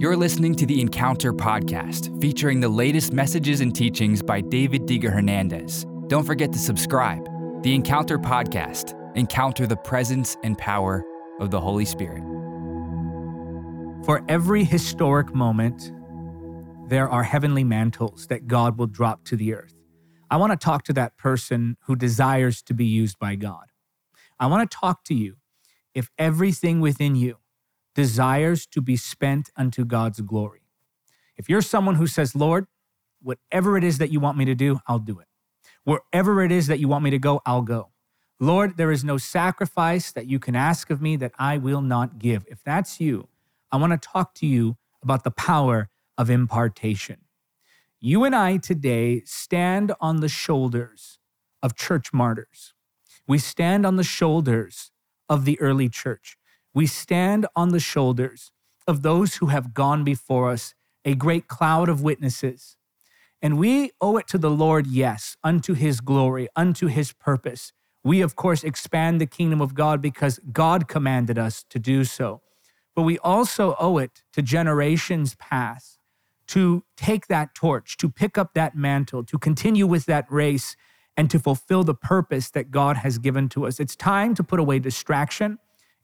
You're listening to the Encounter podcast, featuring the latest messages and teachings by David Diga Hernandez. Don't forget to subscribe. The Encounter podcast, encounter the presence and power of the Holy Spirit. For every historic moment, there are heavenly mantles that God will drop to the earth. I want to talk to that person who desires to be used by God. I want to talk to you if everything within you desires to be spent unto God's glory. If you're someone who says, Lord, whatever it is that you want me to do, I'll do it. Wherever it is that you want me to go, I'll go. Lord, there is no sacrifice that you can ask of me that I will not give. If that's you, I want to talk to you about the power of impartation. You and I today stand on the shoulders of church martyrs. We stand on the shoulders of the early church. We stand on the shoulders of those who have gone before us, a great cloud of witnesses. And we owe it to the Lord, yes, unto his glory, unto his purpose. We, of course, expand the kingdom of God because God commanded us to do so. But we also owe it to generations past to take that torch, to pick up that mantle, to continue with that race, and to fulfill the purpose that God has given to us. It's time to put away distraction.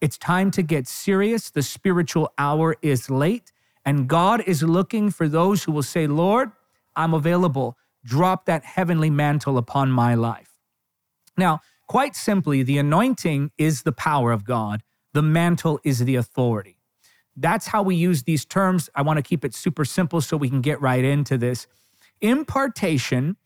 It's time to get serious. The spiritual hour is late, and God is looking for those who will say, Lord, I'm available. Drop that heavenly mantle upon my life. Now, quite simply, the anointing is the power of God, the mantle is the authority. That's how we use these terms. I want to keep it super simple so we can get right into this. Impartation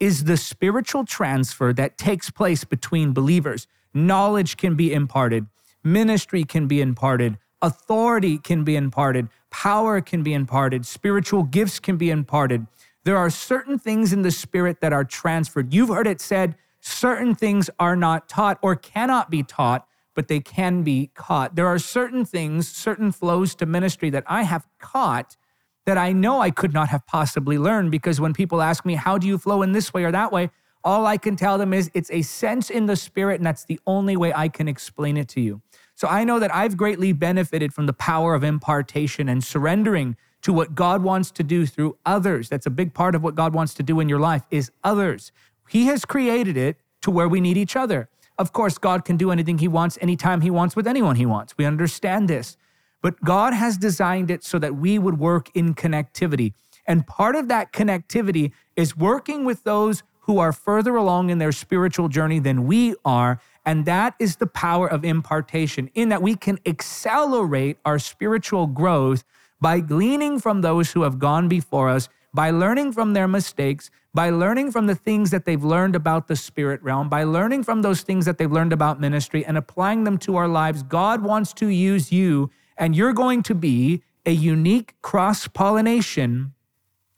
is the spiritual transfer that takes place between believers. Knowledge can be imparted, ministry can be imparted, authority can be imparted, power can be imparted, spiritual gifts can be imparted. There are certain things in the spirit that are transferred. You've heard it said, certain things are not taught or cannot be taught, but they can be caught. There are certain things, certain flows to ministry that I have caught that I know I could not have possibly learned because when people ask me, How do you flow in this way or that way? All I can tell them is it's a sense in the spirit, and that's the only way I can explain it to you. So I know that I've greatly benefited from the power of impartation and surrendering to what God wants to do through others. That's a big part of what God wants to do in your life is others. He has created it to where we need each other. Of course, God can do anything he wants anytime he wants with anyone he wants. We understand this. But God has designed it so that we would work in connectivity. And part of that connectivity is working with those who are further along in their spiritual journey than we are. And that is the power of impartation, in that we can accelerate our spiritual growth by gleaning from those who have gone before us, by learning from their mistakes, by learning from the things that they've learned about the spirit realm, by learning from those things that they've learned about ministry and applying them to our lives. God wants to use you, and you're going to be a unique cross pollination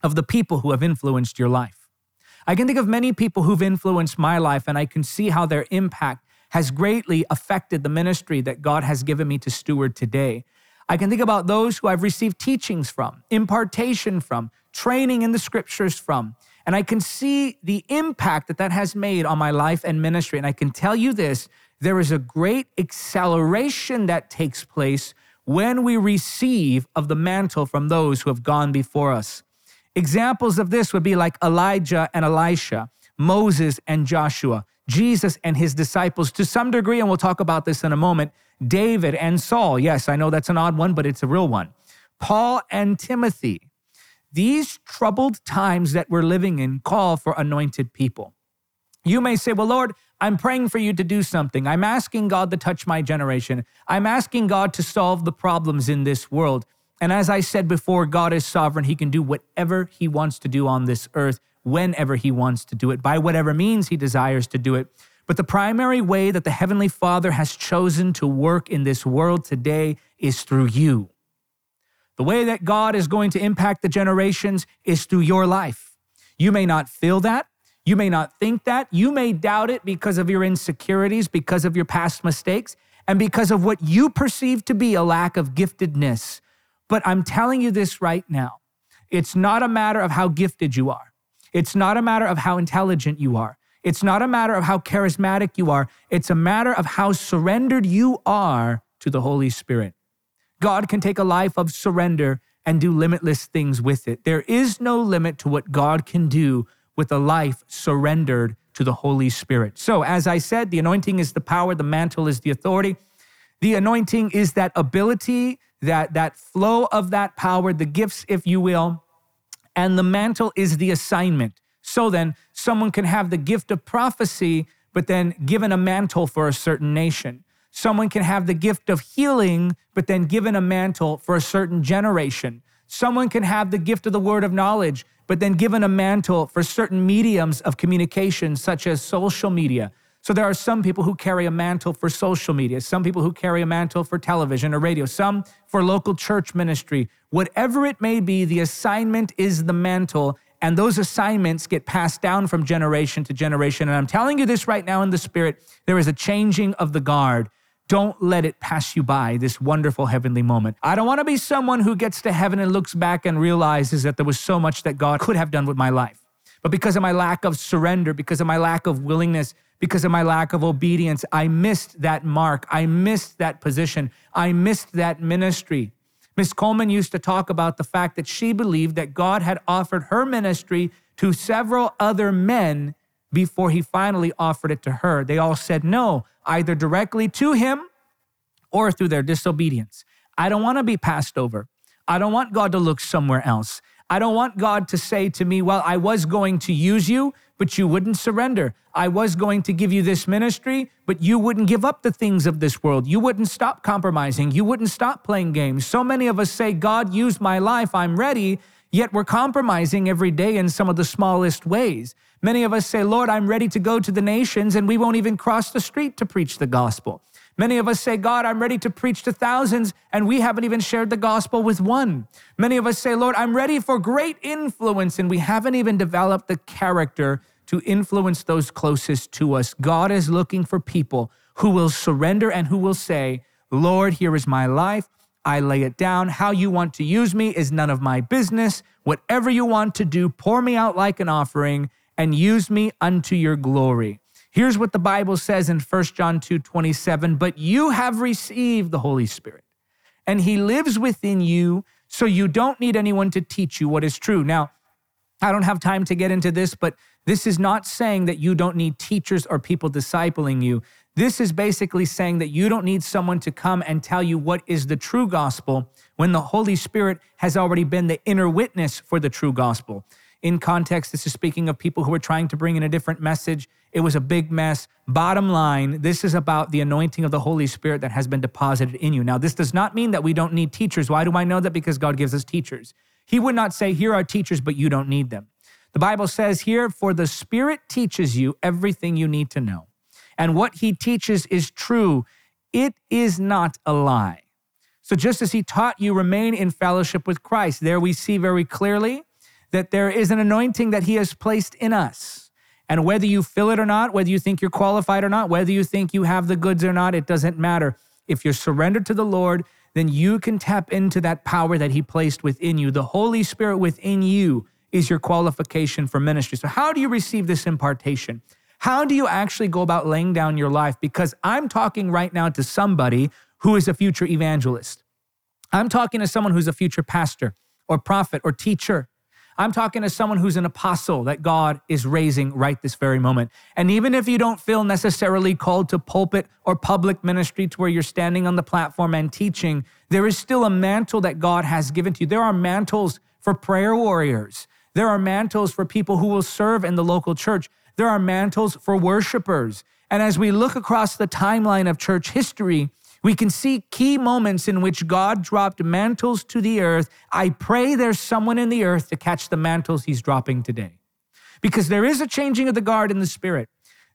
of the people who have influenced your life. I can think of many people who've influenced my life, and I can see how their impact has greatly affected the ministry that God has given me to steward today. I can think about those who I've received teachings from, impartation from, training in the scriptures from. And I can see the impact that that has made on my life and ministry. And I can tell you this there is a great acceleration that takes place when we receive of the mantle from those who have gone before us. Examples of this would be like Elijah and Elisha, Moses and Joshua, Jesus and his disciples to some degree, and we'll talk about this in a moment, David and Saul. Yes, I know that's an odd one, but it's a real one. Paul and Timothy. These troubled times that we're living in call for anointed people. You may say, Well, Lord, I'm praying for you to do something. I'm asking God to touch my generation. I'm asking God to solve the problems in this world. And as I said before, God is sovereign. He can do whatever He wants to do on this earth, whenever He wants to do it, by whatever means He desires to do it. But the primary way that the Heavenly Father has chosen to work in this world today is through you. The way that God is going to impact the generations is through your life. You may not feel that. You may not think that. You may doubt it because of your insecurities, because of your past mistakes, and because of what you perceive to be a lack of giftedness. But I'm telling you this right now. It's not a matter of how gifted you are. It's not a matter of how intelligent you are. It's not a matter of how charismatic you are, it's a matter of how surrendered you are to the Holy Spirit. God can take a life of surrender and do limitless things with it. There is no limit to what God can do with a life surrendered to the Holy Spirit. So, as I said, the anointing is the power, the mantle is the authority. The anointing is that ability, that, that flow of that power, the gifts, if you will. And the mantle is the assignment. So then, someone can have the gift of prophecy, but then given a mantle for a certain nation. Someone can have the gift of healing, but then given a mantle for a certain generation. Someone can have the gift of the word of knowledge, but then given a mantle for certain mediums of communication, such as social media. So there are some people who carry a mantle for social media, some people who carry a mantle for television or radio, some for local church ministry. Whatever it may be, the assignment is the mantle, and those assignments get passed down from generation to generation. And I'm telling you this right now in the spirit there is a changing of the guard. Don't let it pass you by, this wonderful heavenly moment. I don't want to be someone who gets to heaven and looks back and realizes that there was so much that God could have done with my life. But because of my lack of surrender, because of my lack of willingness, because of my lack of obedience, I missed that mark. I missed that position. I missed that ministry. Miss Kuhlman used to talk about the fact that she believed that God had offered her ministry to several other men before he finally offered it to her. They all said no, either directly to him or through their disobedience. I don't want to be passed over. I don't want God to look somewhere else. I don't want God to say to me, Well, I was going to use you, but you wouldn't surrender. I was going to give you this ministry, but you wouldn't give up the things of this world. You wouldn't stop compromising. You wouldn't stop playing games. So many of us say, God used my life. I'm ready. Yet we're compromising every day in some of the smallest ways. Many of us say, Lord, I'm ready to go to the nations, and we won't even cross the street to preach the gospel. Many of us say, God, I'm ready to preach to thousands, and we haven't even shared the gospel with one. Many of us say, Lord, I'm ready for great influence, and we haven't even developed the character to influence those closest to us. God is looking for people who will surrender and who will say, Lord, here is my life. I lay it down. How you want to use me is none of my business. Whatever you want to do, pour me out like an offering and use me unto your glory. Here's what the Bible says in 1 John 2 27, but you have received the Holy Spirit, and he lives within you, so you don't need anyone to teach you what is true. Now, I don't have time to get into this, but this is not saying that you don't need teachers or people discipling you. This is basically saying that you don't need someone to come and tell you what is the true gospel when the Holy Spirit has already been the inner witness for the true gospel. In context, this is speaking of people who are trying to bring in a different message. It was a big mess. Bottom line, this is about the anointing of the Holy Spirit that has been deposited in you. Now, this does not mean that we don't need teachers. Why do I know that? Because God gives us teachers. He would not say, Here are teachers, but you don't need them. The Bible says here, For the Spirit teaches you everything you need to know. And what He teaches is true, it is not a lie. So, just as He taught you, remain in fellowship with Christ. There we see very clearly that there is an anointing that He has placed in us. And whether you feel it or not, whether you think you're qualified or not, whether you think you have the goods or not, it doesn't matter. If you're surrendered to the Lord, then you can tap into that power that He placed within you. The Holy Spirit within you is your qualification for ministry. So, how do you receive this impartation? How do you actually go about laying down your life? Because I'm talking right now to somebody who is a future evangelist. I'm talking to someone who's a future pastor or prophet or teacher. I'm talking to someone who's an apostle that God is raising right this very moment. And even if you don't feel necessarily called to pulpit or public ministry to where you're standing on the platform and teaching, there is still a mantle that God has given to you. There are mantles for prayer warriors. There are mantles for people who will serve in the local church. There are mantles for worshipers. And as we look across the timeline of church history, we can see key moments in which God dropped mantles to the earth. I pray there's someone in the earth to catch the mantles he's dropping today. Because there is a changing of the guard in the spirit.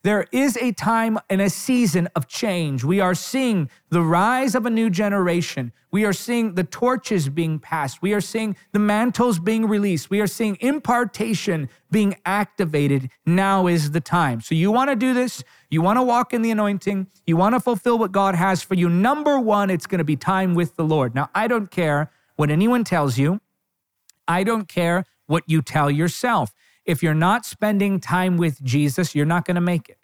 There is a time and a season of change. We are seeing the rise of a new generation. We are seeing the torches being passed. We are seeing the mantles being released. We are seeing impartation being activated. Now is the time. So, you want to do this? You want to walk in the anointing? You want to fulfill what God has for you? Number one, it's going to be time with the Lord. Now, I don't care what anyone tells you, I don't care what you tell yourself. If you're not spending time with Jesus, you're not going to make it.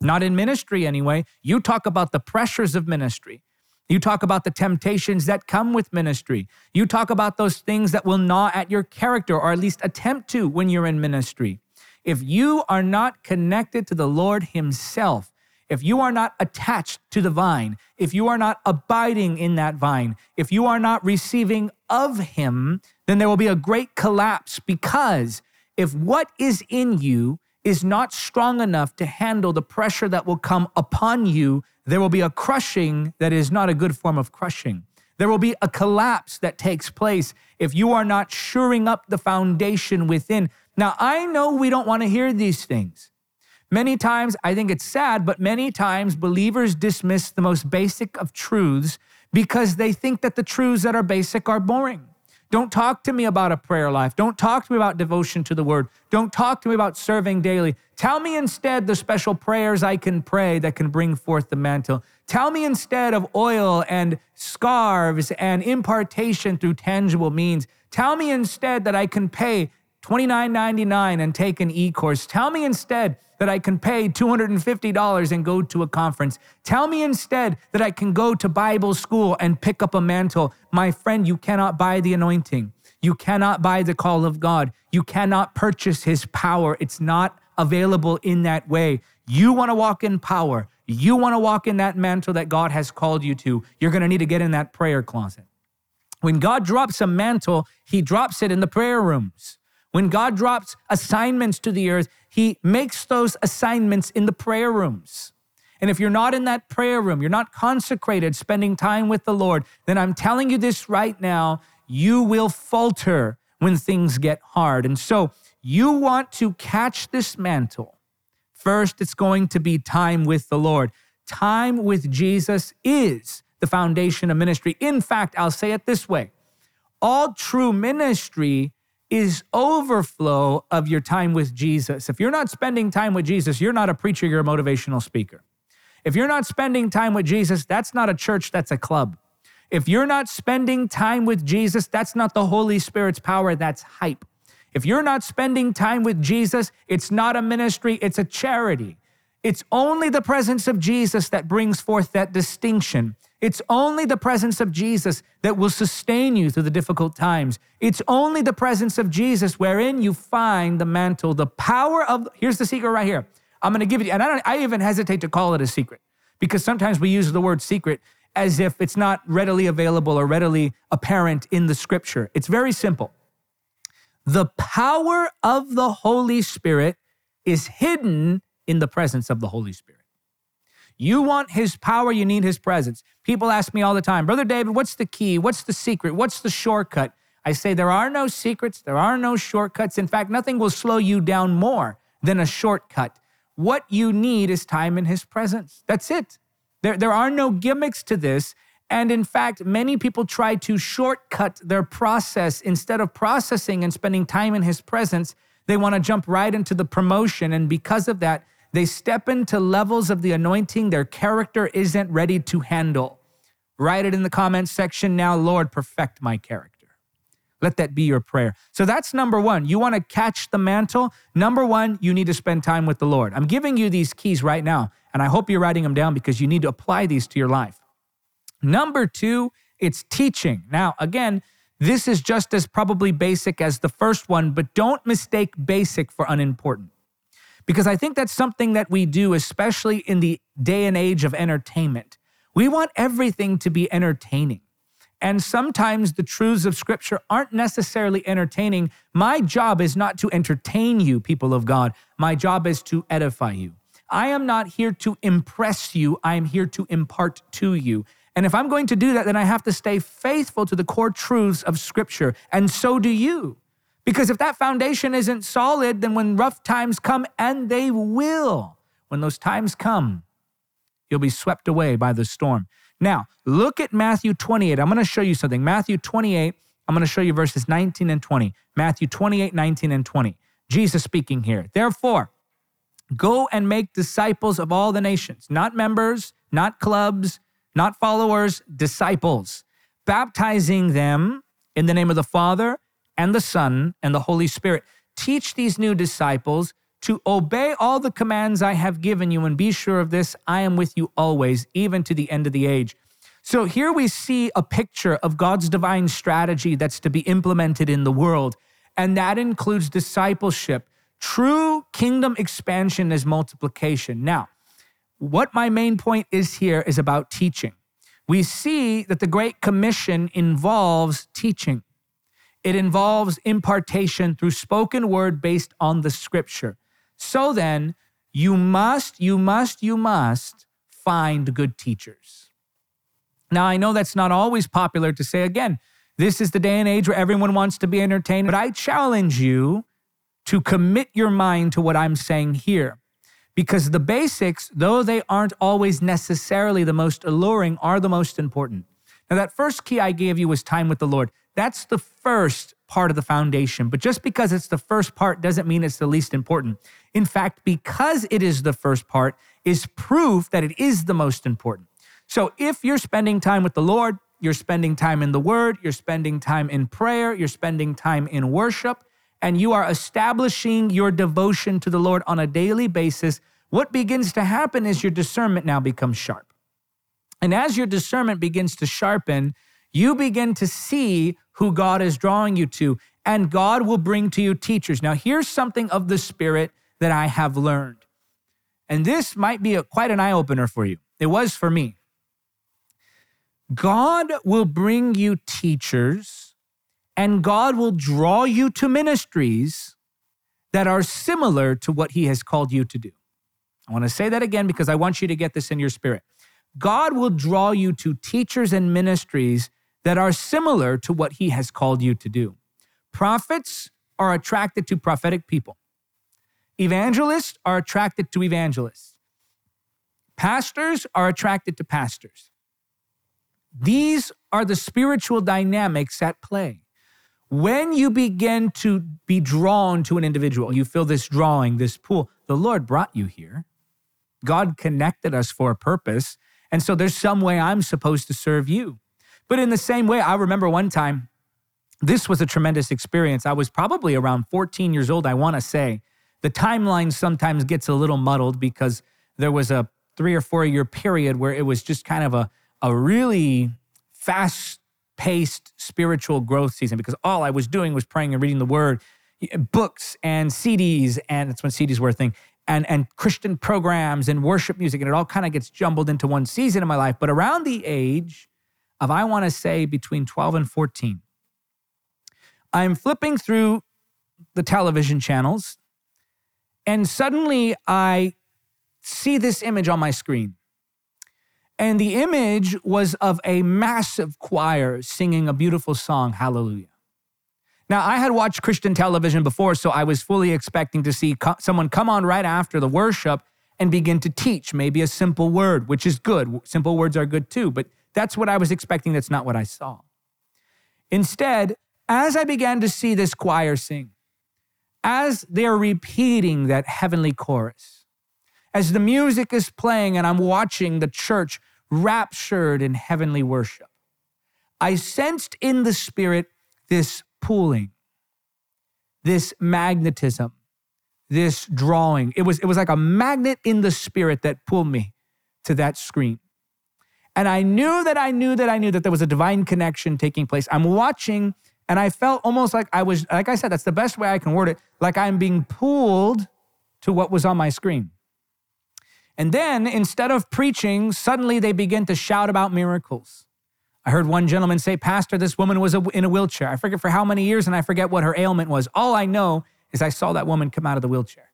Not in ministry, anyway. You talk about the pressures of ministry. You talk about the temptations that come with ministry. You talk about those things that will gnaw at your character, or at least attempt to when you're in ministry. If you are not connected to the Lord Himself, if you are not attached to the vine, if you are not abiding in that vine, if you are not receiving of Him, then there will be a great collapse because if what is in you is not strong enough to handle the pressure that will come upon you, there will be a crushing that is not a good form of crushing. There will be a collapse that takes place if you are not shoring up the foundation within. Now, I know we don't want to hear these things. Many times, I think it's sad, but many times believers dismiss the most basic of truths because they think that the truths that are basic are boring. Don't talk to me about a prayer life. Don't talk to me about devotion to the word. Don't talk to me about serving daily. Tell me instead the special prayers I can pray that can bring forth the mantle. Tell me instead of oil and scarves and impartation through tangible means. Tell me instead that I can pay $29.99 and take an e course. Tell me instead that I can pay $250 and go to a conference. Tell me instead that I can go to Bible school and pick up a mantle. My friend, you cannot buy the anointing. You cannot buy the call of God. You cannot purchase his power. It's not available in that way. You want to walk in power. You want to walk in that mantle that God has called you to. You're going to need to get in that prayer closet. When God drops a mantle, he drops it in the prayer rooms. When God drops assignments to the earth, He makes those assignments in the prayer rooms. And if you're not in that prayer room, you're not consecrated, spending time with the Lord, then I'm telling you this right now, you will falter when things get hard. And so you want to catch this mantle. First, it's going to be time with the Lord. Time with Jesus is the foundation of ministry. In fact, I'll say it this way all true ministry is overflow of your time with Jesus. If you're not spending time with Jesus, you're not a preacher, you're a motivational speaker. If you're not spending time with Jesus, that's not a church, that's a club. If you're not spending time with Jesus, that's not the Holy Spirit's power, that's hype. If you're not spending time with Jesus, it's not a ministry, it's a charity. It's only the presence of Jesus that brings forth that distinction. It's only the presence of Jesus that will sustain you through the difficult times. It's only the presence of Jesus wherein you find the mantle, the power of. Here's the secret right here. I'm going to give it, and I, don't, I even hesitate to call it a secret because sometimes we use the word secret as if it's not readily available or readily apparent in the scripture. It's very simple. The power of the Holy Spirit is hidden in the presence of the Holy Spirit. You want his power, you need his presence. People ask me all the time, Brother David, what's the key? What's the secret? What's the shortcut? I say there are no secrets, there are no shortcuts. In fact, nothing will slow you down more than a shortcut. What you need is time in his presence. That's it. There, there are no gimmicks to this. And in fact, many people try to shortcut their process instead of processing and spending time in his presence. They want to jump right into the promotion. And because of that, they step into levels of the anointing their character isn't ready to handle. Write it in the comments section now, Lord, perfect my character. Let that be your prayer. So that's number one. You want to catch the mantle. Number one, you need to spend time with the Lord. I'm giving you these keys right now, and I hope you're writing them down because you need to apply these to your life. Number two, it's teaching. Now, again, this is just as probably basic as the first one, but don't mistake basic for unimportant because I think that's something that we do, especially in the day and age of entertainment. We want everything to be entertaining. And sometimes the truths of Scripture aren't necessarily entertaining. My job is not to entertain you, people of God. My job is to edify you. I am not here to impress you, I am here to impart to you. And if I'm going to do that, then I have to stay faithful to the core truths of Scripture. And so do you. Because if that foundation isn't solid, then when rough times come, and they will, when those times come, you'll be swept away by the storm. Now, look at Matthew 28. I'm going to show you something. Matthew 28, I'm going to show you verses 19 and 20. Matthew 28, 19 and 20. Jesus speaking here. Therefore, go and make disciples of all the nations, not members, not clubs, not followers, disciples, baptizing them in the name of the Father and the Son and the Holy Spirit. Teach these new disciples to obey all the commands I have given you, and be sure of this I am with you always, even to the end of the age. So here we see a picture of God's divine strategy that's to be implemented in the world, and that includes discipleship. True kingdom expansion is multiplication. Now, what my main point is here is about teaching. We see that the Great Commission involves teaching. It involves impartation through spoken word based on the scripture. So then, you must, you must, you must find good teachers. Now, I know that's not always popular to say. Again, this is the day and age where everyone wants to be entertained, but I challenge you to commit your mind to what I'm saying here. Because the basics, though they aren't always necessarily the most alluring, are the most important. Now, that first key I gave you was time with the Lord. That's the first part of the foundation. But just because it's the first part doesn't mean it's the least important. In fact, because it is the first part is proof that it is the most important. So if you're spending time with the Lord, you're spending time in the Word, you're spending time in prayer, you're spending time in worship, and you are establishing your devotion to the Lord on a daily basis, what begins to happen is your discernment now becomes sharp. And as your discernment begins to sharpen, you begin to see who God is drawing you to, and God will bring to you teachers. Now, here's something of the Spirit that I have learned. And this might be a, quite an eye opener for you. It was for me. God will bring you teachers and God will draw you to ministries that are similar to what He has called you to do. I want to say that again because I want you to get this in your spirit. God will draw you to teachers and ministries that are similar to what He has called you to do. Prophets are attracted to prophetic people, evangelists are attracted to evangelists, pastors are attracted to pastors. These are the spiritual dynamics at play. When you begin to be drawn to an individual, you feel this drawing, this pull, the Lord brought you here. God connected us for a purpose. And so there's some way I'm supposed to serve you. But in the same way, I remember one time, this was a tremendous experience. I was probably around 14 years old, I want to say. The timeline sometimes gets a little muddled because there was a three or four year period where it was just kind of a, a really fast paced spiritual growth season because all I was doing was praying and reading the word, books and CDs, and that's when CDs were a thing, and, and Christian programs and worship music, and it all kind of gets jumbled into one season of my life. But around the age of, I want to say, between 12 and 14, I'm flipping through the television channels, and suddenly I see this image on my screen. And the image was of a massive choir singing a beautiful song, Hallelujah. Now, I had watched Christian television before, so I was fully expecting to see co- someone come on right after the worship and begin to teach maybe a simple word, which is good. Simple words are good too, but that's what I was expecting. That's not what I saw. Instead, as I began to see this choir sing, as they're repeating that heavenly chorus, as the music is playing and I'm watching the church raptured in heavenly worship, I sensed in the spirit this pulling, this magnetism, this drawing. It was, it was like a magnet in the spirit that pulled me to that screen. And I knew that I knew that I knew that there was a divine connection taking place. I'm watching and I felt almost like I was, like I said, that's the best way I can word it, like I'm being pulled to what was on my screen. And then instead of preaching, suddenly they begin to shout about miracles. I heard one gentleman say, Pastor, this woman was in a wheelchair. I forget for how many years and I forget what her ailment was. All I know is I saw that woman come out of the wheelchair.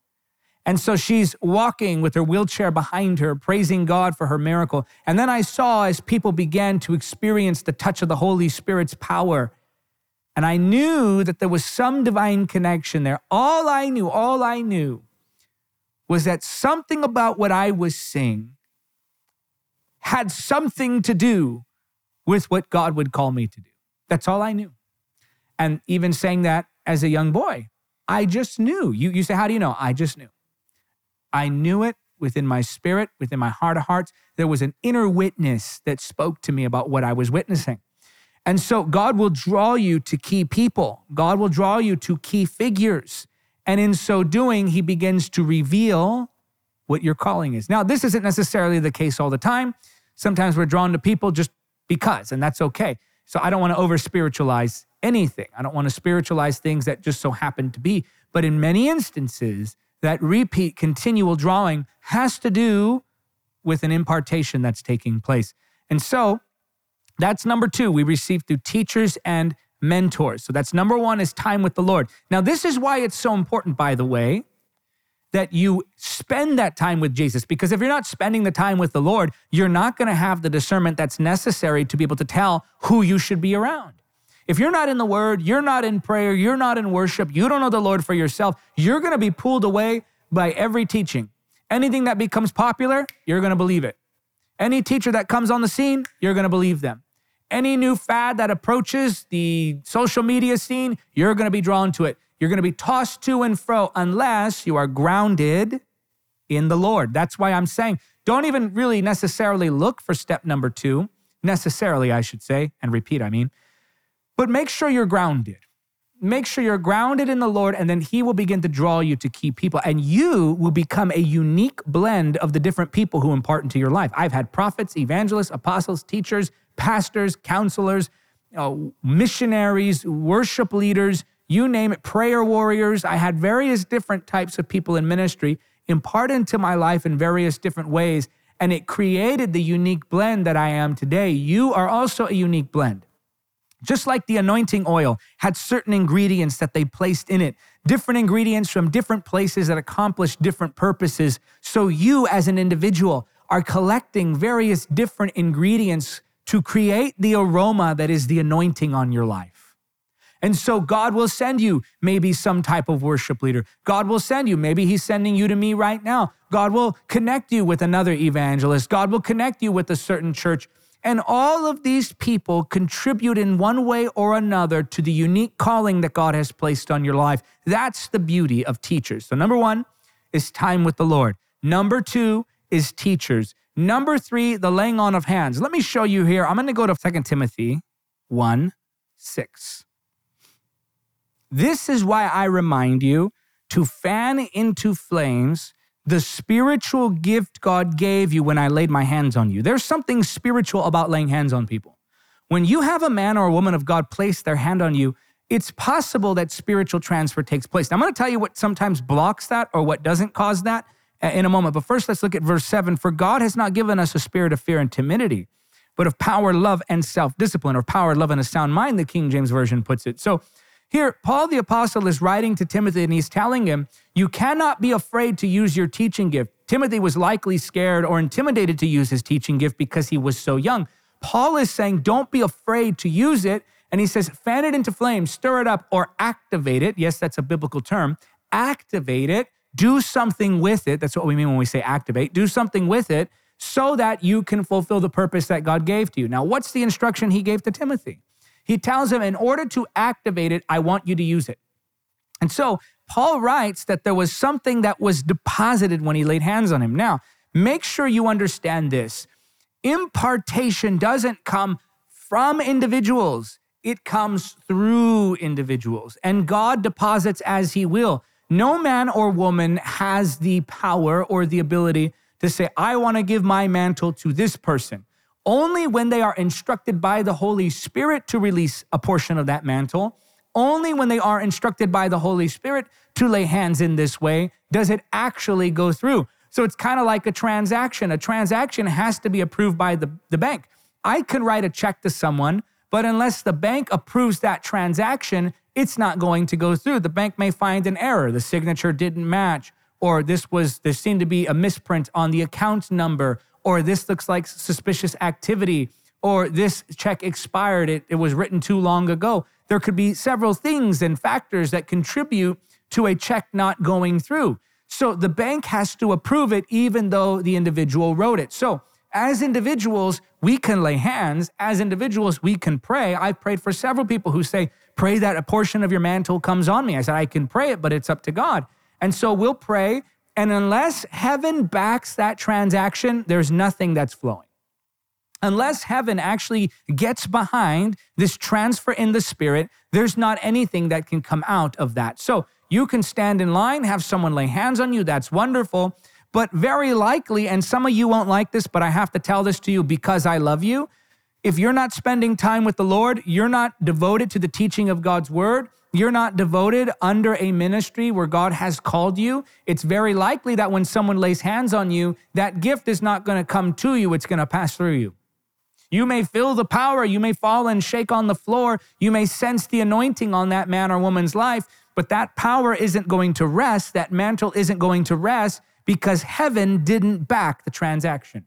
And so she's walking with her wheelchair behind her, praising God for her miracle. And then I saw as people began to experience the touch of the Holy Spirit's power. And I knew that there was some divine connection there. All I knew, all I knew was that something about what I was seeing had something to do with what God would call me to do. That's all I knew. And even saying that as a young boy, I just knew. You, you say, How do you know? I just knew. I knew it within my spirit, within my heart of hearts. There was an inner witness that spoke to me about what I was witnessing. And so God will draw you to key people, God will draw you to key figures. And in so doing, he begins to reveal what your calling is. Now, this isn't necessarily the case all the time. Sometimes we're drawn to people just because, and that's okay. So I don't want to over spiritualize anything. I don't want to spiritualize things that just so happen to be. But in many instances, that repeat continual drawing has to do with an impartation that's taking place. And so that's number two. We receive through teachers and mentors. So that's number one is time with the Lord. Now, this is why it's so important, by the way, that you spend that time with Jesus. Because if you're not spending the time with the Lord, you're not going to have the discernment that's necessary to be able to tell who you should be around. If you're not in the word, you're not in prayer, you're not in worship, you don't know the Lord for yourself, you're going to be pulled away by every teaching. Anything that becomes popular, you're going to believe it. Any teacher that comes on the scene, you're going to believe them. Any new fad that approaches the social media scene, you're going to be drawn to it. You're going to be tossed to and fro unless you are grounded in the Lord. That's why I'm saying don't even really necessarily look for step number two, necessarily, I should say, and repeat, I mean, but make sure you're grounded. Make sure you're grounded in the Lord, and then He will begin to draw you to key people. And you will become a unique blend of the different people who impart into your life. I've had prophets, evangelists, apostles, teachers, pastors, counselors, uh, missionaries, worship leaders, you name it, prayer warriors. I had various different types of people in ministry impart into my life in various different ways. And it created the unique blend that I am today. You are also a unique blend. Just like the anointing oil had certain ingredients that they placed in it, different ingredients from different places that accomplish different purposes. So you, as an individual, are collecting various different ingredients to create the aroma that is the anointing on your life. And so God will send you maybe some type of worship leader. God will send you, maybe He's sending you to me right now. God will connect you with another evangelist. God will connect you with a certain church and all of these people contribute in one way or another to the unique calling that God has placed on your life. That's the beauty of teachers. So, number one is time with the Lord. Number two is teachers. Number three, the laying on of hands. Let me show you here. I'm going to go to 2 Timothy 1 6. This is why I remind you to fan into flames the spiritual gift God gave you when I laid my hands on you. There's something spiritual about laying hands on people. When you have a man or a woman of God place their hand on you, it's possible that spiritual transfer takes place. Now, I'm going to tell you what sometimes blocks that or what doesn't cause that uh, in a moment. But first, let's look at verse 7. For God has not given us a spirit of fear and timidity, but of power, love, and self discipline, or power, love, and a sound mind, the King James Version puts it. So here, Paul the Apostle is writing to Timothy and he's telling him, You cannot be afraid to use your teaching gift. Timothy was likely scared or intimidated to use his teaching gift because he was so young. Paul is saying, Don't be afraid to use it. And he says, Fan it into flame, stir it up, or activate it. Yes, that's a biblical term. Activate it, do something with it. That's what we mean when we say activate. Do something with it so that you can fulfill the purpose that God gave to you. Now, what's the instruction he gave to Timothy? He tells him, in order to activate it, I want you to use it. And so Paul writes that there was something that was deposited when he laid hands on him. Now, make sure you understand this impartation doesn't come from individuals, it comes through individuals, and God deposits as he will. No man or woman has the power or the ability to say, I want to give my mantle to this person only when they are instructed by the Holy Spirit to release a portion of that mantle, only when they are instructed by the Holy Spirit to lay hands in this way does it actually go through. So it's kind of like a transaction. A transaction has to be approved by the, the bank. I can write a check to someone, but unless the bank approves that transaction, it's not going to go through. The bank may find an error, the signature didn't match, or this was there seemed to be a misprint on the account number, or this looks like suspicious activity, or this check expired, it, it was written too long ago. There could be several things and factors that contribute to a check not going through. So the bank has to approve it even though the individual wrote it. So as individuals, we can lay hands. As individuals, we can pray. I've prayed for several people who say, Pray that a portion of your mantle comes on me. I said, I can pray it, but it's up to God. And so we'll pray and unless heaven backs that transaction, there's nothing that's flowing. Unless heaven actually gets behind this transfer in the spirit, there's not anything that can come out of that. So you can stand in line, have someone lay hands on you. That's wonderful. But very likely, and some of you won't like this, but I have to tell this to you because I love you. If you're not spending time with the Lord, you're not devoted to the teaching of God's word, you're not devoted under a ministry where God has called you, it's very likely that when someone lays hands on you, that gift is not going to come to you, it's going to pass through you. You may feel the power, you may fall and shake on the floor, you may sense the anointing on that man or woman's life, but that power isn't going to rest, that mantle isn't going to rest because heaven didn't back the transaction.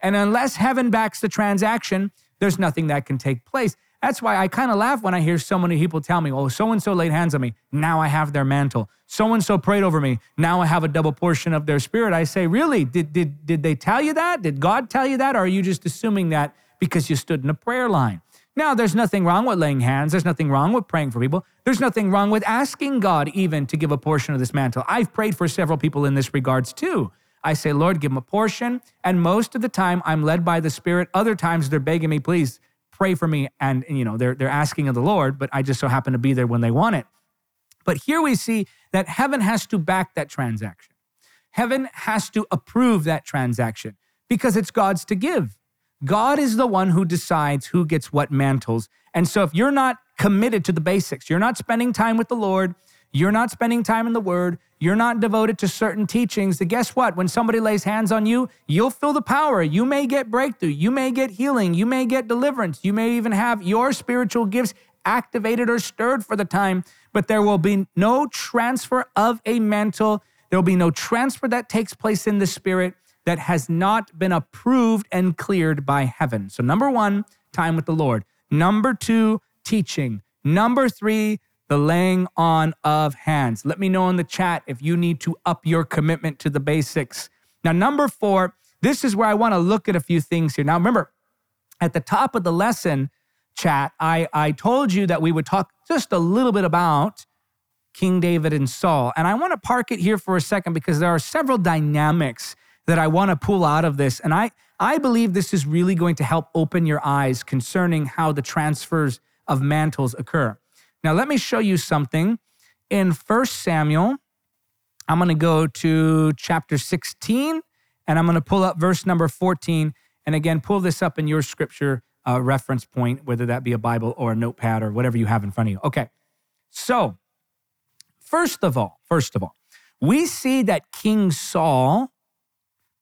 And unless heaven backs the transaction, there's nothing that can take place. That's why I kind of laugh when I hear so many people tell me, oh, so and so laid hands on me. Now I have their mantle. So and so prayed over me. Now I have a double portion of their spirit. I say, really? Did, did, did they tell you that? Did God tell you that? Or are you just assuming that because you stood in a prayer line? Now, there's nothing wrong with laying hands. There's nothing wrong with praying for people. There's nothing wrong with asking God even to give a portion of this mantle. I've prayed for several people in this regards too. I say, Lord, give them a portion. And most of the time, I'm led by the Spirit. Other times, they're begging me, please pray for me. And, you know, they're, they're asking of the Lord, but I just so happen to be there when they want it. But here we see that heaven has to back that transaction. Heaven has to approve that transaction because it's God's to give. God is the one who decides who gets what mantles. And so if you're not committed to the basics, you're not spending time with the Lord, you're not spending time in the Word, you're not devoted to certain teachings, then guess what? When somebody lays hands on you, you'll feel the power. You may get breakthrough. You may get healing. You may get deliverance. You may even have your spiritual gifts activated or stirred for the time, but there will be no transfer of a mantle. There will be no transfer that takes place in the spirit that has not been approved and cleared by heaven. So, number one, time with the Lord. Number two, teaching. Number three, the laying on of hands. Let me know in the chat if you need to up your commitment to the basics. Now, number four, this is where I want to look at a few things here. Now, remember, at the top of the lesson chat, I, I told you that we would talk just a little bit about King David and Saul. And I want to park it here for a second because there are several dynamics that I want to pull out of this. And I, I believe this is really going to help open your eyes concerning how the transfers of mantles occur. Now, let me show you something. In 1 Samuel, I'm going to go to chapter 16 and I'm going to pull up verse number 14. And again, pull this up in your scripture uh, reference point, whether that be a Bible or a notepad or whatever you have in front of you. Okay. So, first of all, first of all, we see that King Saul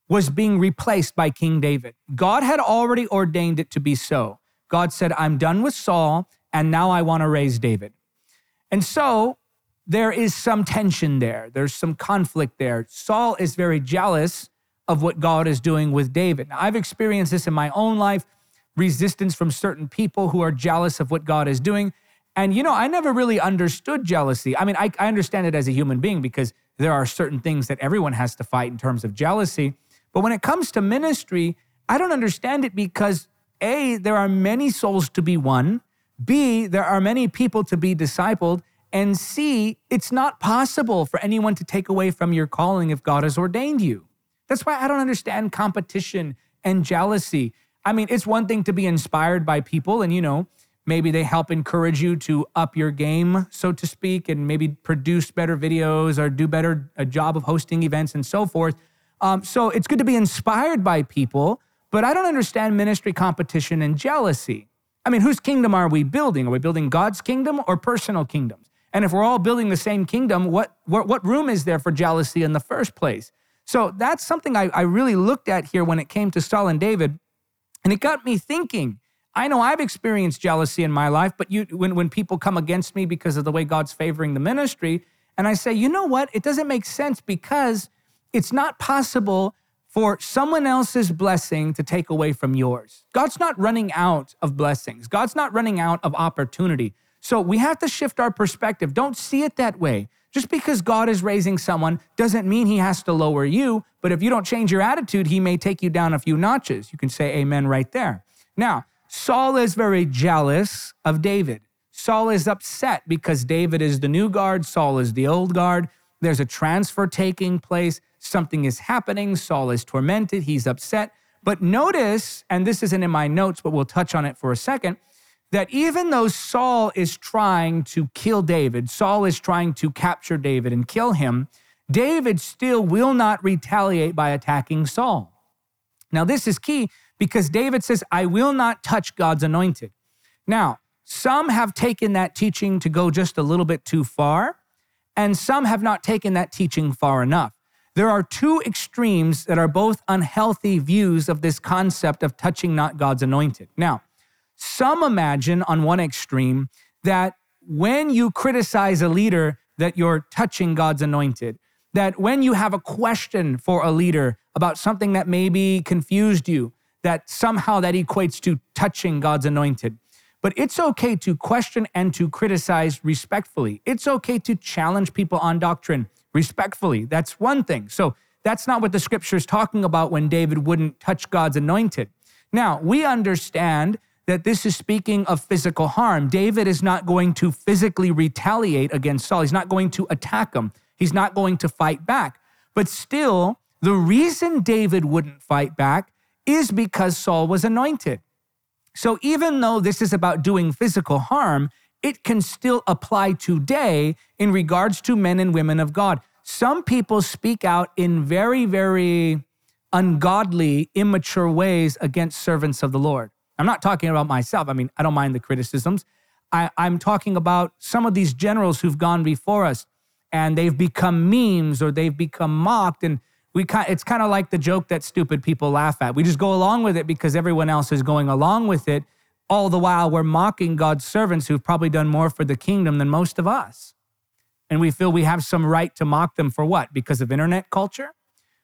was being replaced by King David. God had already ordained it to be so. God said, I'm done with Saul and now I want to raise David. And so there is some tension there. There's some conflict there. Saul is very jealous of what God is doing with David. Now, I've experienced this in my own life resistance from certain people who are jealous of what God is doing. And, you know, I never really understood jealousy. I mean, I, I understand it as a human being because there are certain things that everyone has to fight in terms of jealousy. But when it comes to ministry, I don't understand it because A, there are many souls to be won. B, there are many people to be discipled. And C, it's not possible for anyone to take away from your calling if God has ordained you. That's why I don't understand competition and jealousy. I mean, it's one thing to be inspired by people and, you know, maybe they help encourage you to up your game, so to speak, and maybe produce better videos or do better a job of hosting events and so forth. Um, so it's good to be inspired by people, but I don't understand ministry competition and jealousy. I mean, whose kingdom are we building? Are we building God's kingdom or personal kingdoms? And if we're all building the same kingdom, what, what, what room is there for jealousy in the first place? So that's something I, I really looked at here when it came to Saul and David. And it got me thinking. I know I've experienced jealousy in my life, but you, when, when people come against me because of the way God's favoring the ministry, and I say, you know what? It doesn't make sense because it's not possible for someone else's blessing to take away from yours. God's not running out of blessings, God's not running out of opportunity. So we have to shift our perspective. Don't see it that way. Just because God is raising someone doesn't mean he has to lower you, but if you don't change your attitude, he may take you down a few notches. You can say amen right there. Now, Saul is very jealous of David. Saul is upset because David is the new guard, Saul is the old guard. There's a transfer taking place. Something is happening. Saul is tormented. He's upset. But notice, and this isn't in my notes, but we'll touch on it for a second, that even though Saul is trying to kill David, Saul is trying to capture David and kill him, David still will not retaliate by attacking Saul. Now, this is key Because David says, I will not touch God's anointed. Now, some have taken that teaching to go just a little bit too far, and some have not taken that teaching far enough. There are two extremes that are both unhealthy views of this concept of touching not God's anointed. Now, some imagine on one extreme that when you criticize a leader, that you're touching God's anointed. That when you have a question for a leader about something that maybe confused you, that somehow that equates to touching God's anointed. But it's okay to question and to criticize respectfully. It's okay to challenge people on doctrine respectfully. That's one thing. So that's not what the scripture is talking about when David wouldn't touch God's anointed. Now, we understand that this is speaking of physical harm. David is not going to physically retaliate against Saul, he's not going to attack him, he's not going to fight back. But still, the reason David wouldn't fight back is because Saul was anointed. So even though this is about doing physical harm, it can still apply today in regards to men and women of God. Some people speak out in very, very ungodly, immature ways against servants of the Lord. I'm not talking about myself. I mean, I don't mind the criticisms. I, am talking about some of these generals who've gone before us and they've become memes or they've become mocked. And we kind it's kind of like the joke that stupid people laugh at. We just go along with it because everyone else is going along with it. All the while we're mocking God's servants who've probably done more for the kingdom than most of us. And we feel we have some right to mock them for what? Because of internet culture?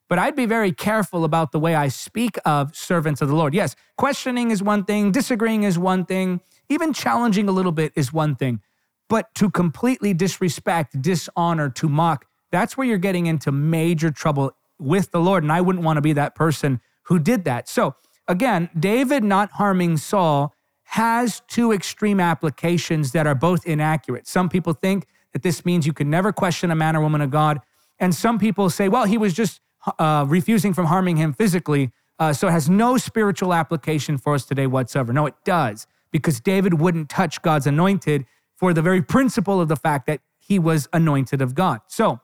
But I'd be very careful about the way I speak of servants of the Lord. Yes, questioning is one thing, disagreeing is one thing, even challenging a little bit is one thing. But to completely disrespect, dishonor, to mock, that's where you're getting into major trouble with the Lord. And I wouldn't want to be that person who did that. So again, David not harming Saul has two extreme applications that are both inaccurate. Some people think that this means you can never question a man or woman of God. And some people say, well, he was just uh, refusing from harming him physically. Uh, so it has no spiritual application for us today whatsoever. No, it does, because David wouldn't touch God's anointed for the very principle of the fact that he was anointed of God. So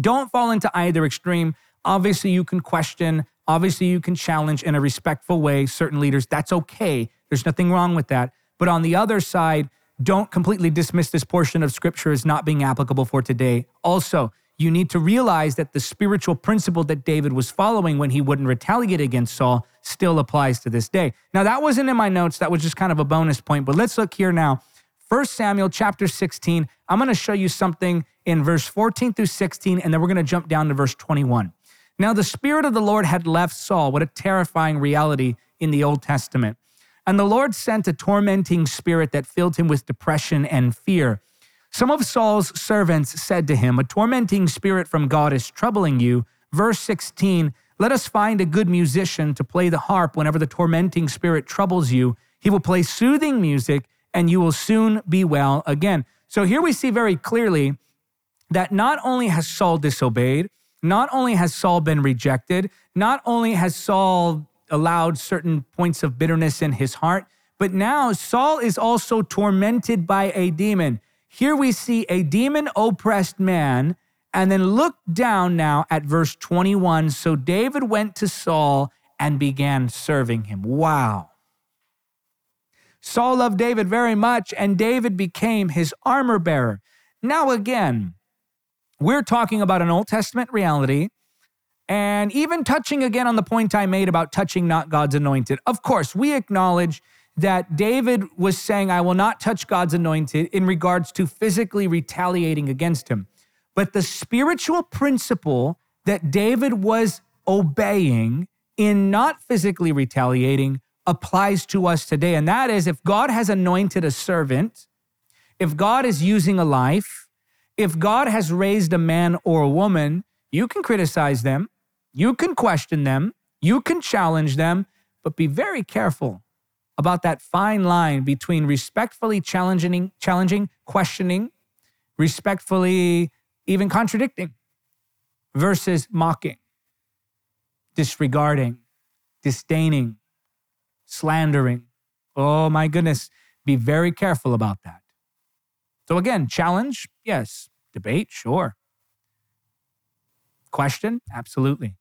don't fall into either extreme. Obviously, you can question, obviously, you can challenge in a respectful way certain leaders. That's okay. There's nothing wrong with that. But on the other side, don't completely dismiss this portion of scripture as not being applicable for today. Also, you need to realize that the spiritual principle that David was following when he wouldn't retaliate against Saul still applies to this day. Now, that wasn't in my notes. That was just kind of a bonus point. But let's look here now. 1 Samuel chapter 16. I'm going to show you something in verse 14 through 16, and then we're going to jump down to verse 21. Now, the Spirit of the Lord had left Saul. What a terrifying reality in the Old Testament. And the Lord sent a tormenting spirit that filled him with depression and fear. Some of Saul's servants said to him, A tormenting spirit from God is troubling you. Verse 16 Let us find a good musician to play the harp whenever the tormenting spirit troubles you. He will play soothing music, and you will soon be well again. So here we see very clearly that not only has Saul disobeyed, not only has Saul been rejected, not only has Saul allowed certain points of bitterness in his heart, but now Saul is also tormented by a demon. Here we see a demon oppressed man. And then look down now at verse 21. So David went to Saul and began serving him. Wow. Saul loved David very much, and David became his armor bearer. Now, again, we're talking about an Old Testament reality and even touching again on the point I made about touching not God's anointed. Of course, we acknowledge that David was saying, I will not touch God's anointed in regards to physically retaliating against him. But the spiritual principle that David was obeying in not physically retaliating applies to us today. And that is if God has anointed a servant, if God is using a life, if God has raised a man or a woman, you can criticize them, you can question them, you can challenge them, but be very careful about that fine line between respectfully challenging, challenging, questioning, respectfully even contradicting versus mocking, disregarding, disdaining, slandering. Oh my goodness, be very careful about that. So again, challenge, yes. Debate, sure. Question, absolutely.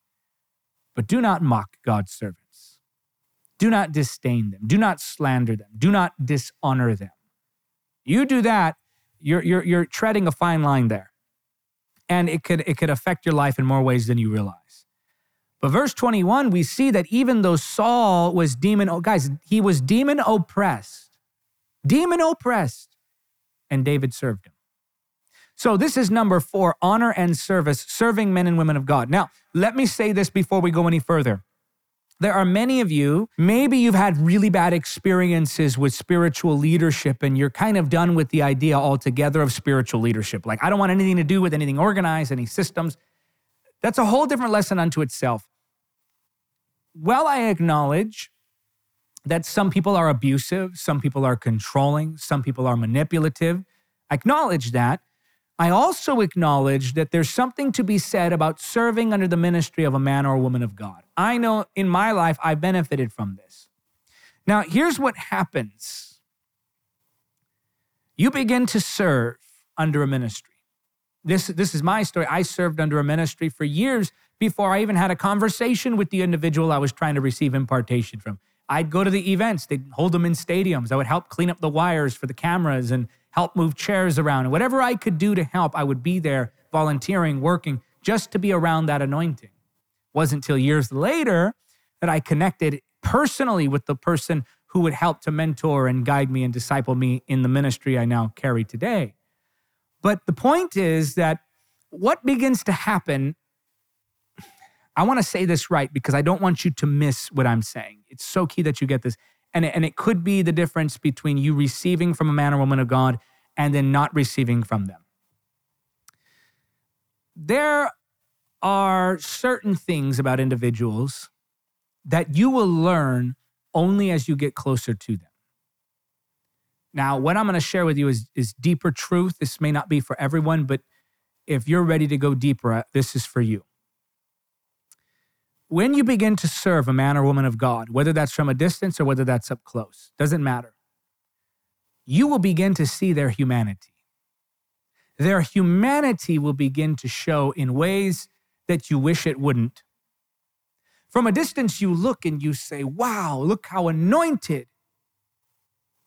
But do not mock God's servants. Do not disdain them. Do not slander them. Do not dishonor them. You do that, you're, you're, you're treading a fine line there. And it could, it could affect your life in more ways than you realize. But verse 21, we see that even though Saul was demon, oh, guys, he was demon oppressed, demon oppressed, and David served him. So this is number four honor and service, serving men and women of God. Now, let me say this before we go any further. There are many of you, maybe you've had really bad experiences with spiritual leadership and you're kind of done with the idea altogether of spiritual leadership. Like, I don't want anything to do with anything organized, any systems. That's a whole different lesson unto itself. Well, I acknowledge that some people are abusive, some people are controlling, some people are manipulative. I acknowledge that. I also acknowledge that there's something to be said about serving under the ministry of a man or a woman of God. I know in my life I benefited from this. Now, here's what happens you begin to serve under a ministry. This, this is my story. I served under a ministry for years before I even had a conversation with the individual I was trying to receive impartation from. I'd go to the events, they'd hold them in stadiums. I would help clean up the wires for the cameras and help move chairs around. And whatever I could do to help, I would be there volunteering, working just to be around that anointing. It wasn't until years later that I connected personally with the person who would help to mentor and guide me and disciple me in the ministry I now carry today. But the point is that what begins to happen, I want to say this right because I don't want you to miss what I'm saying. It's so key that you get this. And it, and it could be the difference between you receiving from a man or woman of God and then not receiving from them. There are certain things about individuals that you will learn only as you get closer to them. Now, what I'm going to share with you is, is deeper truth. This may not be for everyone, but if you're ready to go deeper, uh, this is for you when you begin to serve a man or woman of God, whether that's from a distance or whether that's up close, doesn't matter, you will begin to see their humanity. Their humanity will begin to show in ways that you wish it wouldn't. From a distance, you look and you say, Wow, look how anointed.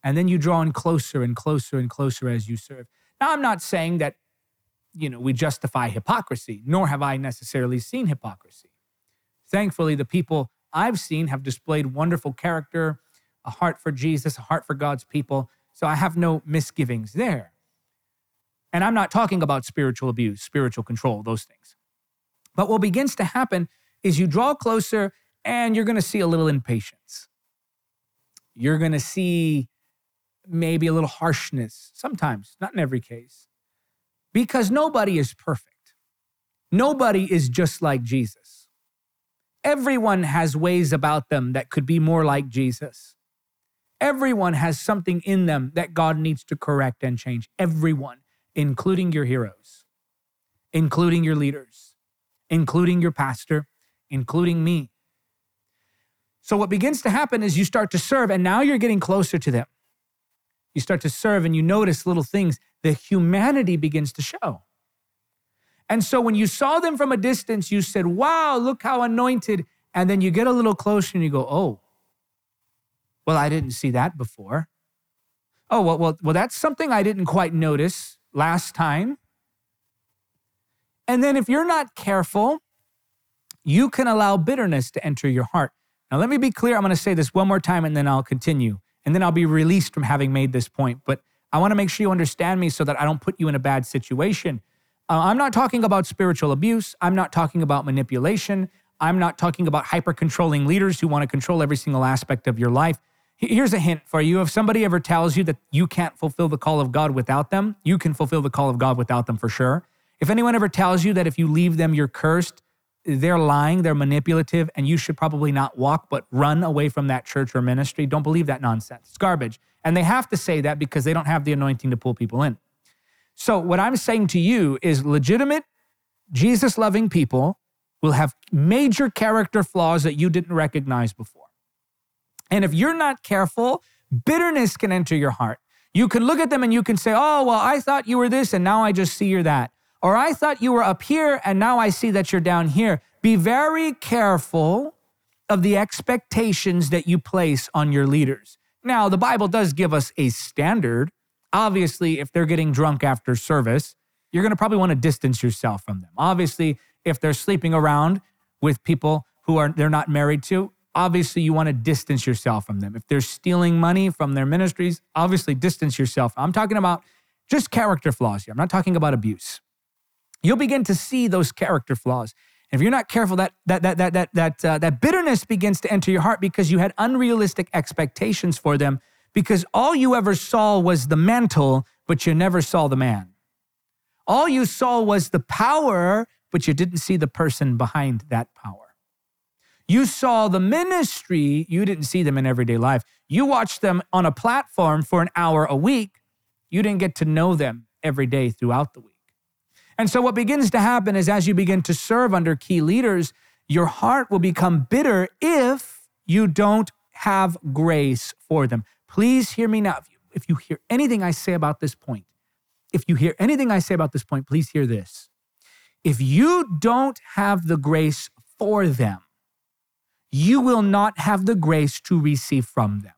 And then you draw in closer and closer and closer as you serve. Now, I'm not saying that, you know, we justify hypocrisy, nor have I necessarily seen hypocrisy. Thankfully, the people I've seen have displayed wonderful character, a heart for Jesus, a heart for God's people. So I have no misgivings there. And I'm not talking about spiritual abuse, spiritual control, those things. But what begins to happen is you draw closer and you're going to see a little impatience. You're going to see maybe a little harshness, sometimes, not in every case, because nobody is perfect. Nobody is just like Jesus. Everyone has ways about them that could be more like Jesus. Everyone has something in them that God needs to correct and change. Everyone, including your heroes, including your leaders, including your pastor, including me. So, what begins to happen is you start to serve, and now you're getting closer to them. You start to serve, and you notice little things. The humanity begins to show. And so when you saw them from a distance, you said, Wow, look how anointed. And then you get a little closer and you go, Oh, well, I didn't see that before. Oh, well, well, well that's something I didn't quite notice last time. And then if you're not careful, you can allow bitterness to enter your heart. Now, let me be clear. I'm going to say this one more time and then I'll continue. And then I'll be released from having made this point. But I want to make sure you understand me so that I don't put you in a bad situation. Uh, I'm not talking about spiritual abuse. I'm not talking about manipulation. I'm not talking about hyper controlling leaders who want to control every single aspect of your life. Here's a hint for you. If somebody ever tells you that you can't fulfill the call of God without them, you can fulfill the call of God without them for sure. If anyone ever tells you that if you leave them, you're cursed, they're lying, they're manipulative, and you should probably not walk but run away from that church or ministry, don't believe that nonsense. It's garbage. And they have to say that because they don't have the anointing to pull people in. So, what I'm saying to you is legitimate, Jesus loving people will have major character flaws that you didn't recognize before. And if you're not careful, bitterness can enter your heart. You can look at them and you can say, Oh, well, I thought you were this and now I just see you're that. Or I thought you were up here and now I see that you're down here. Be very careful of the expectations that you place on your leaders. Now, the Bible does give us a standard. Obviously, if they're getting drunk after service, you're going to probably want to distance yourself from them. Obviously, if they're sleeping around with people who are they're not married to, obviously you want to distance yourself from them. If they're stealing money from their ministries, obviously distance yourself. I'm talking about just character flaws here. I'm not talking about abuse. You'll begin to see those character flaws. And if you're not careful, that that that that that that uh, that bitterness begins to enter your heart because you had unrealistic expectations for them because all you ever saw was the mantle, but you never saw the man. All you saw was the power, but you didn't see the person behind that power. You saw the ministry, you didn't see them in everyday life. You watched them on a platform for an hour a week. You didn't get to know them every day throughout the week. And so, what begins to happen is as you begin to serve under key leaders, your heart will become bitter if you don't have grace for them. Please hear me now. If you, hear anything I say about this point, if you hear anything I say about this point, please hear this. If you don't have the grace for them, you will not have the grace to receive from them.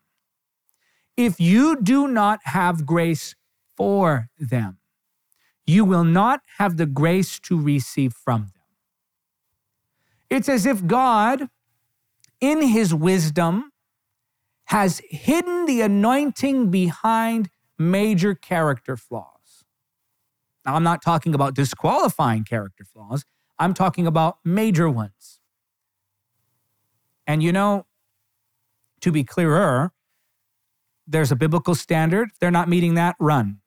If you do not have grace for them, you will not have the grace to receive from them. It's as if God, in his wisdom, has hidden the anointing behind major character flaws. Now, I'm not talking about disqualifying character flaws, I'm talking about major ones. And you know, to be clearer, there's a biblical standard. If they're not meeting that, run.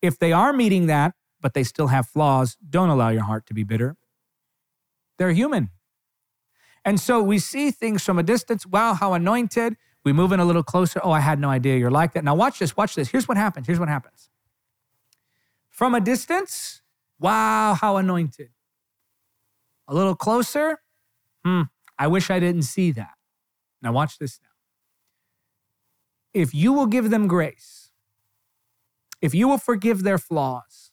If they are meeting that, but they still have flaws, don't allow your heart to be bitter. They're human. And so we see things from a distance. Wow, how anointed. We move in a little closer. Oh, I had no idea you're like that. Now, watch this, watch this. Here's what happens. Here's what happens. From a distance, wow, how anointed. A little closer, hmm, I wish I didn't see that. Now, watch this now. If you will give them grace, if you will forgive their flaws,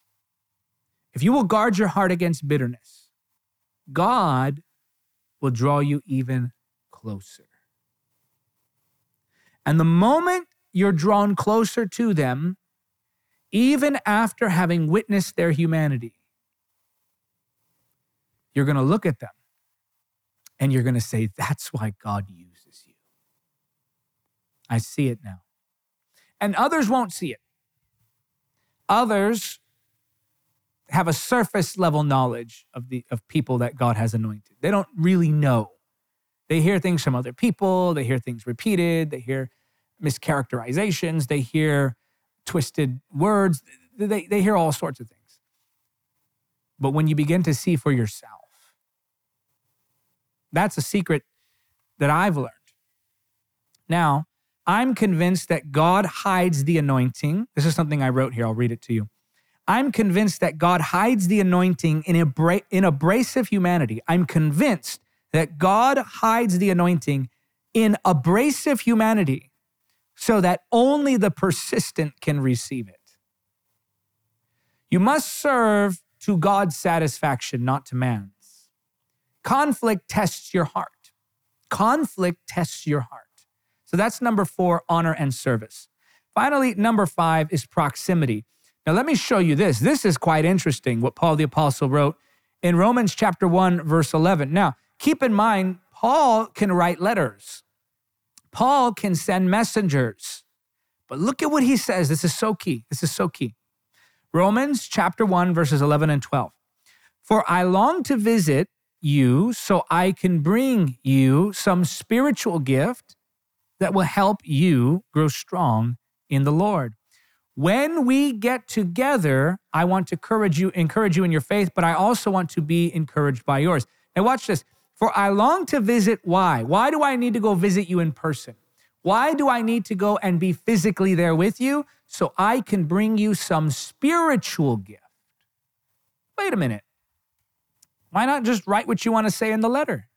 if you will guard your heart against bitterness, God will draw you even closer. And the moment you're drawn closer to them, even after having witnessed their humanity, you're going to look at them and you're going to say, That's why God uses you. I see it now. And others won't see it. Others have a surface level knowledge of the of people that God has anointed. They don't really know. They hear things from other people, they hear things repeated, they hear mischaracterizations, they hear twisted words, they, they hear all sorts of things. But when you begin to see for yourself, that's a secret that I've learned. Now, I'm convinced that God hides the anointing. This is something I wrote here. I'll read it to you. I'm convinced that God hides the anointing in, abra- in abrasive humanity. I'm convinced that God hides the anointing in abrasive humanity so that only the persistent can receive it. You must serve to God's satisfaction, not to man's. Conflict tests your heart. Conflict tests your heart. So that's number four honor and service. Finally, number five is proximity. Now, let me show you this. This is quite interesting what Paul the Apostle wrote in Romans chapter 1, verse 11. Now, keep in mind, Paul can write letters, Paul can send messengers. But look at what he says. This is so key. This is so key. Romans chapter 1, verses 11 and 12. For I long to visit you so I can bring you some spiritual gift that will help you grow strong in the Lord. When we get together, I want to encourage you, encourage you in your faith, but I also want to be encouraged by yours. Now, watch this. For I long to visit. Why? Why do I need to go visit you in person? Why do I need to go and be physically there with you? So I can bring you some spiritual gift. Wait a minute. Why not just write what you want to say in the letter?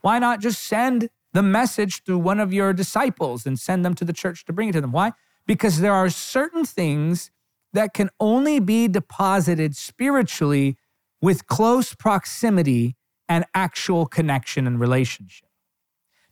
Why not just send the message through one of your disciples and send them to the church to bring it to them? Why? because there are certain things that can only be deposited spiritually with close proximity and actual connection and relationship.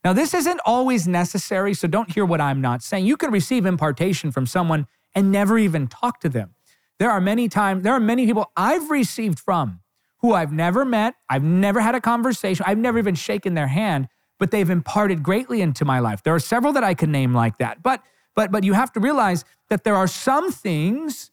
Now, this isn't always necessary, so don't hear what I'm not saying. You can receive impartation from someone and never even talk to them. There are many times, there are many people I've received from who I've never met, I've never had a conversation, I've never even shaken their hand, but they've imparted greatly into my life. There are several that I can name like that. But but but you have to realize that there are some things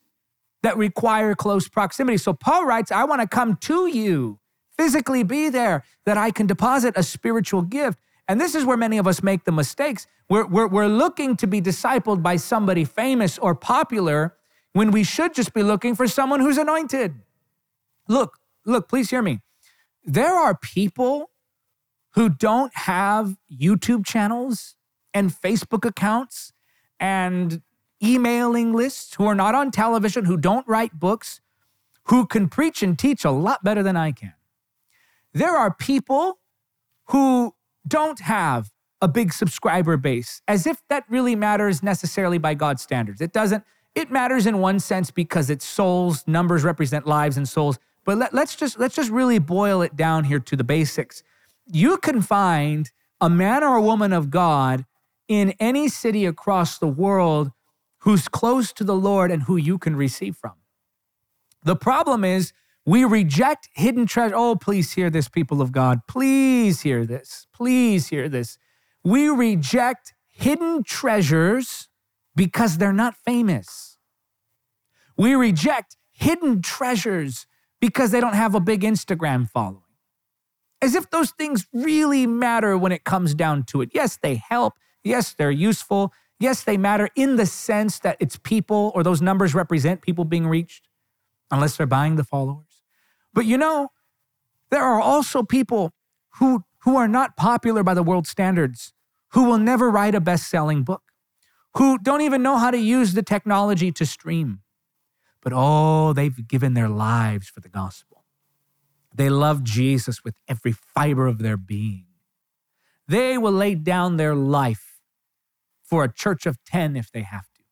that require close proximity. So Paul writes, I want to come to you, physically be there, that I can deposit a spiritual gift. And this is where many of us make the mistakes. We're, we're, we're looking to be discipled by somebody famous or popular when we should just be looking for someone who's anointed. Look, look, please hear me. There are people who don't have YouTube channels and Facebook accounts and emailing lists, who are not on television, who don't write books, who can preach and teach a lot better than I can. There are people who don't have a big subscriber base, as if that really matters necessarily by God's standards. It doesn't. It matters in one sense because it's souls, numbers represent lives and souls. But let, us just let's just really boil it down here to the basics. You can find a man or a woman of God in any city across the world who's close to the Lord and who you can receive from. The problem is we reject hidden treasure. Oh, please hear this, people of God. Please hear this. Please hear this. We reject hidden treasures because they're not famous. We reject hidden treasures because they don't have a big Instagram following. As if those things really matter when it comes down to it. Yes, they help. Yes, they're useful. Yes, they matter in the sense that it's people or those numbers represent people being reached, unless they're buying the followers. But you know, there are also people who, who are not popular by the world standards, who will never write a best selling book, who don't even know how to use the technology to stream. But oh, they've given their lives for the gospel. They love Jesus with every fiber of their being. They will lay down their life for a church of 10 if they have to.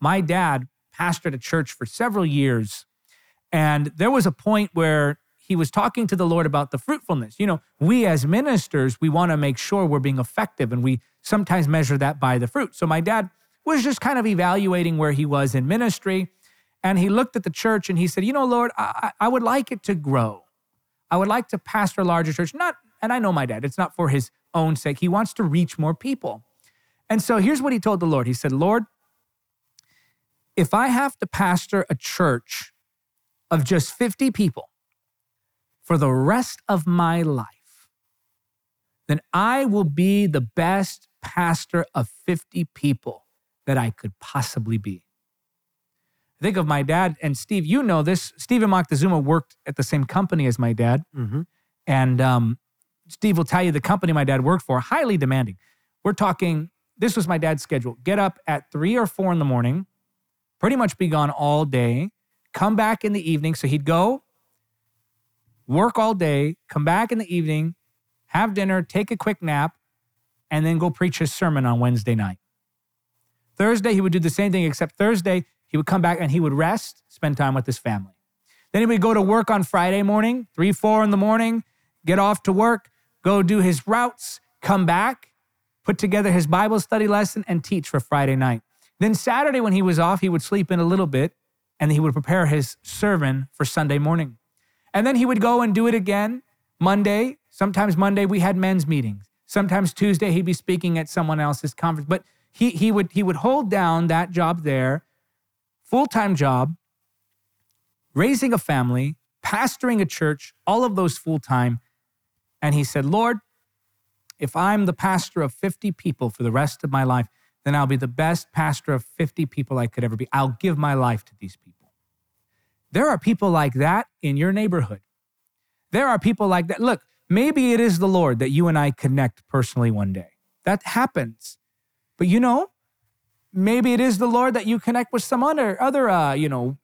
My dad pastored a church for several years, and there was a point where he was talking to the Lord about the fruitfulness. You know, we as ministers, we want to make sure we're being effective, and we sometimes measure that by the fruit. So my dad was just kind of evaluating where he was in ministry. And he looked at the church and he said, You know, Lord, I, I would like it to grow. I would like to pastor a larger church. Not, and I know my dad, it's not for his own sake. He wants to reach more people. And so here's what he told the Lord He said, Lord, if I have to pastor a church of just 50 people for the rest of my life, then I will be the best pastor of 50 people that I could possibly be. I think of my dad and Steve. You know this. Stephen Moctezuma worked at the same company as my dad. Mm-hmm. And um, Steve will tell you the company my dad worked for, highly demanding. We're talking this was my dad's schedule get up at three or four in the morning, pretty much be gone all day, come back in the evening. So he'd go work all day, come back in the evening, have dinner, take a quick nap, and then go preach his sermon on Wednesday night. Thursday, he would do the same thing, except Thursday, he would come back and he would rest, spend time with his family. Then he would go to work on Friday morning, three, four in the morning, get off to work, go do his routes, come back, put together his Bible study lesson, and teach for Friday night. Then Saturday, when he was off, he would sleep in a little bit and he would prepare his sermon for Sunday morning. And then he would go and do it again Monday. Sometimes Monday we had men's meetings. Sometimes Tuesday he'd be speaking at someone else's conference. But he, he, would, he would hold down that job there, full time job, raising a family, pastoring a church, all of those full time. And he said, Lord, if I'm the pastor of 50 people for the rest of my life, then I'll be the best pastor of 50 people I could ever be. I'll give my life to these people. There are people like that in your neighborhood. There are people like that. Look, maybe it is the Lord that you and I connect personally one day. That happens. But you know, maybe it is the Lord that you connect with some other, other uh, you know,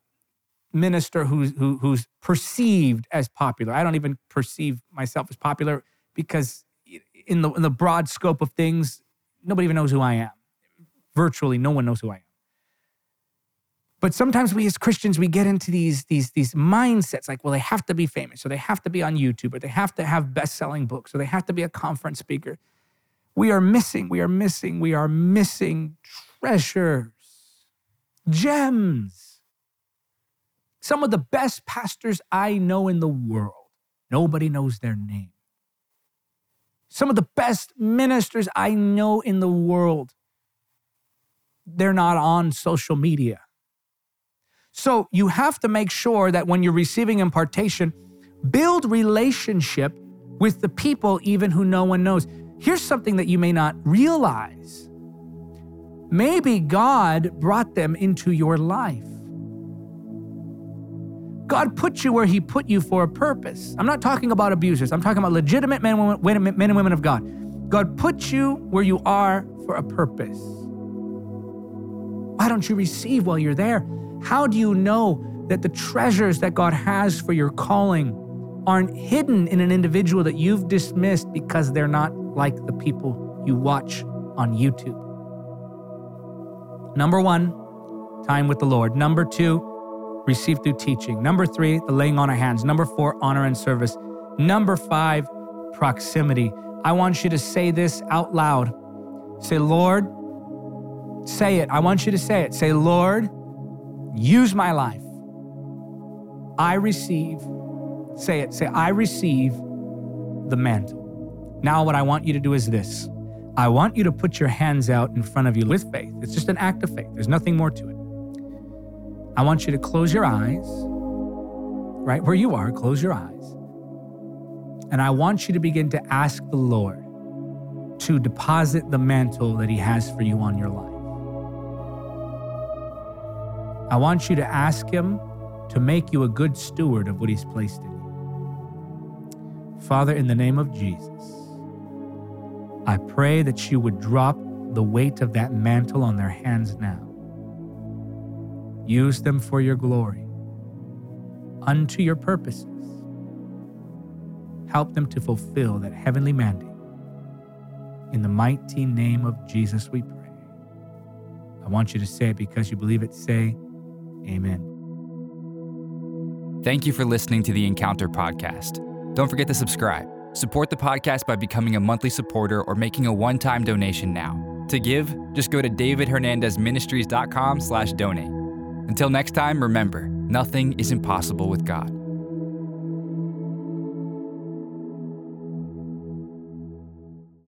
minister who's, who, who's perceived as popular. I don't even perceive myself as popular because in the in the broad scope of things, nobody even knows who I am. Virtually, no one knows who I am. But sometimes we as Christians, we get into these, these, these mindsets like, well, they have to be famous, or they have to be on YouTube, or they have to have best-selling books, or they have to be a conference speaker. We are missing, we are missing, we are missing treasures, gems. Some of the best pastors I know in the world, nobody knows their name. Some of the best ministers I know in the world, they're not on social media. So you have to make sure that when you're receiving impartation, build relationship with the people even who no one knows. Here's something that you may not realize. Maybe God brought them into your life. God put you where He put you for a purpose. I'm not talking about abusers, I'm talking about legitimate men, women, men and women of God. God put you where you are for a purpose. Why don't you receive while you're there? How do you know that the treasures that God has for your calling aren't hidden in an individual that you've dismissed because they're not like the people you watch on YouTube? Number one, time with the Lord. Number two, receive through teaching. Number three, the laying on of hands. Number four, honor and service. Number five, proximity. I want you to say this out loud. Say, Lord, say it. I want you to say it. Say, Lord, use my life. I receive, say it, say, I receive the mantle. Now, what I want you to do is this I want you to put your hands out in front of you with faith. It's just an act of faith, there's nothing more to it. I want you to close your eyes, right where you are, close your eyes. And I want you to begin to ask the Lord to deposit the mantle that He has for you on your life. I want you to ask Him to make you a good steward of what He's placed in you. Father, in the name of Jesus, I pray that you would drop the weight of that mantle on their hands now. Use them for your glory, unto your purposes. Help them to fulfill that heavenly mandate. In the mighty name of Jesus, we pray. I want you to say it because you believe it. Say, Amen. Thank you for listening to the Encounter Podcast. Don't forget to subscribe. Support the podcast by becoming a monthly supporter or making a one-time donation now. To give, just go to davidhernandezministries.com slash donate. Until next time, remember, nothing is impossible with God.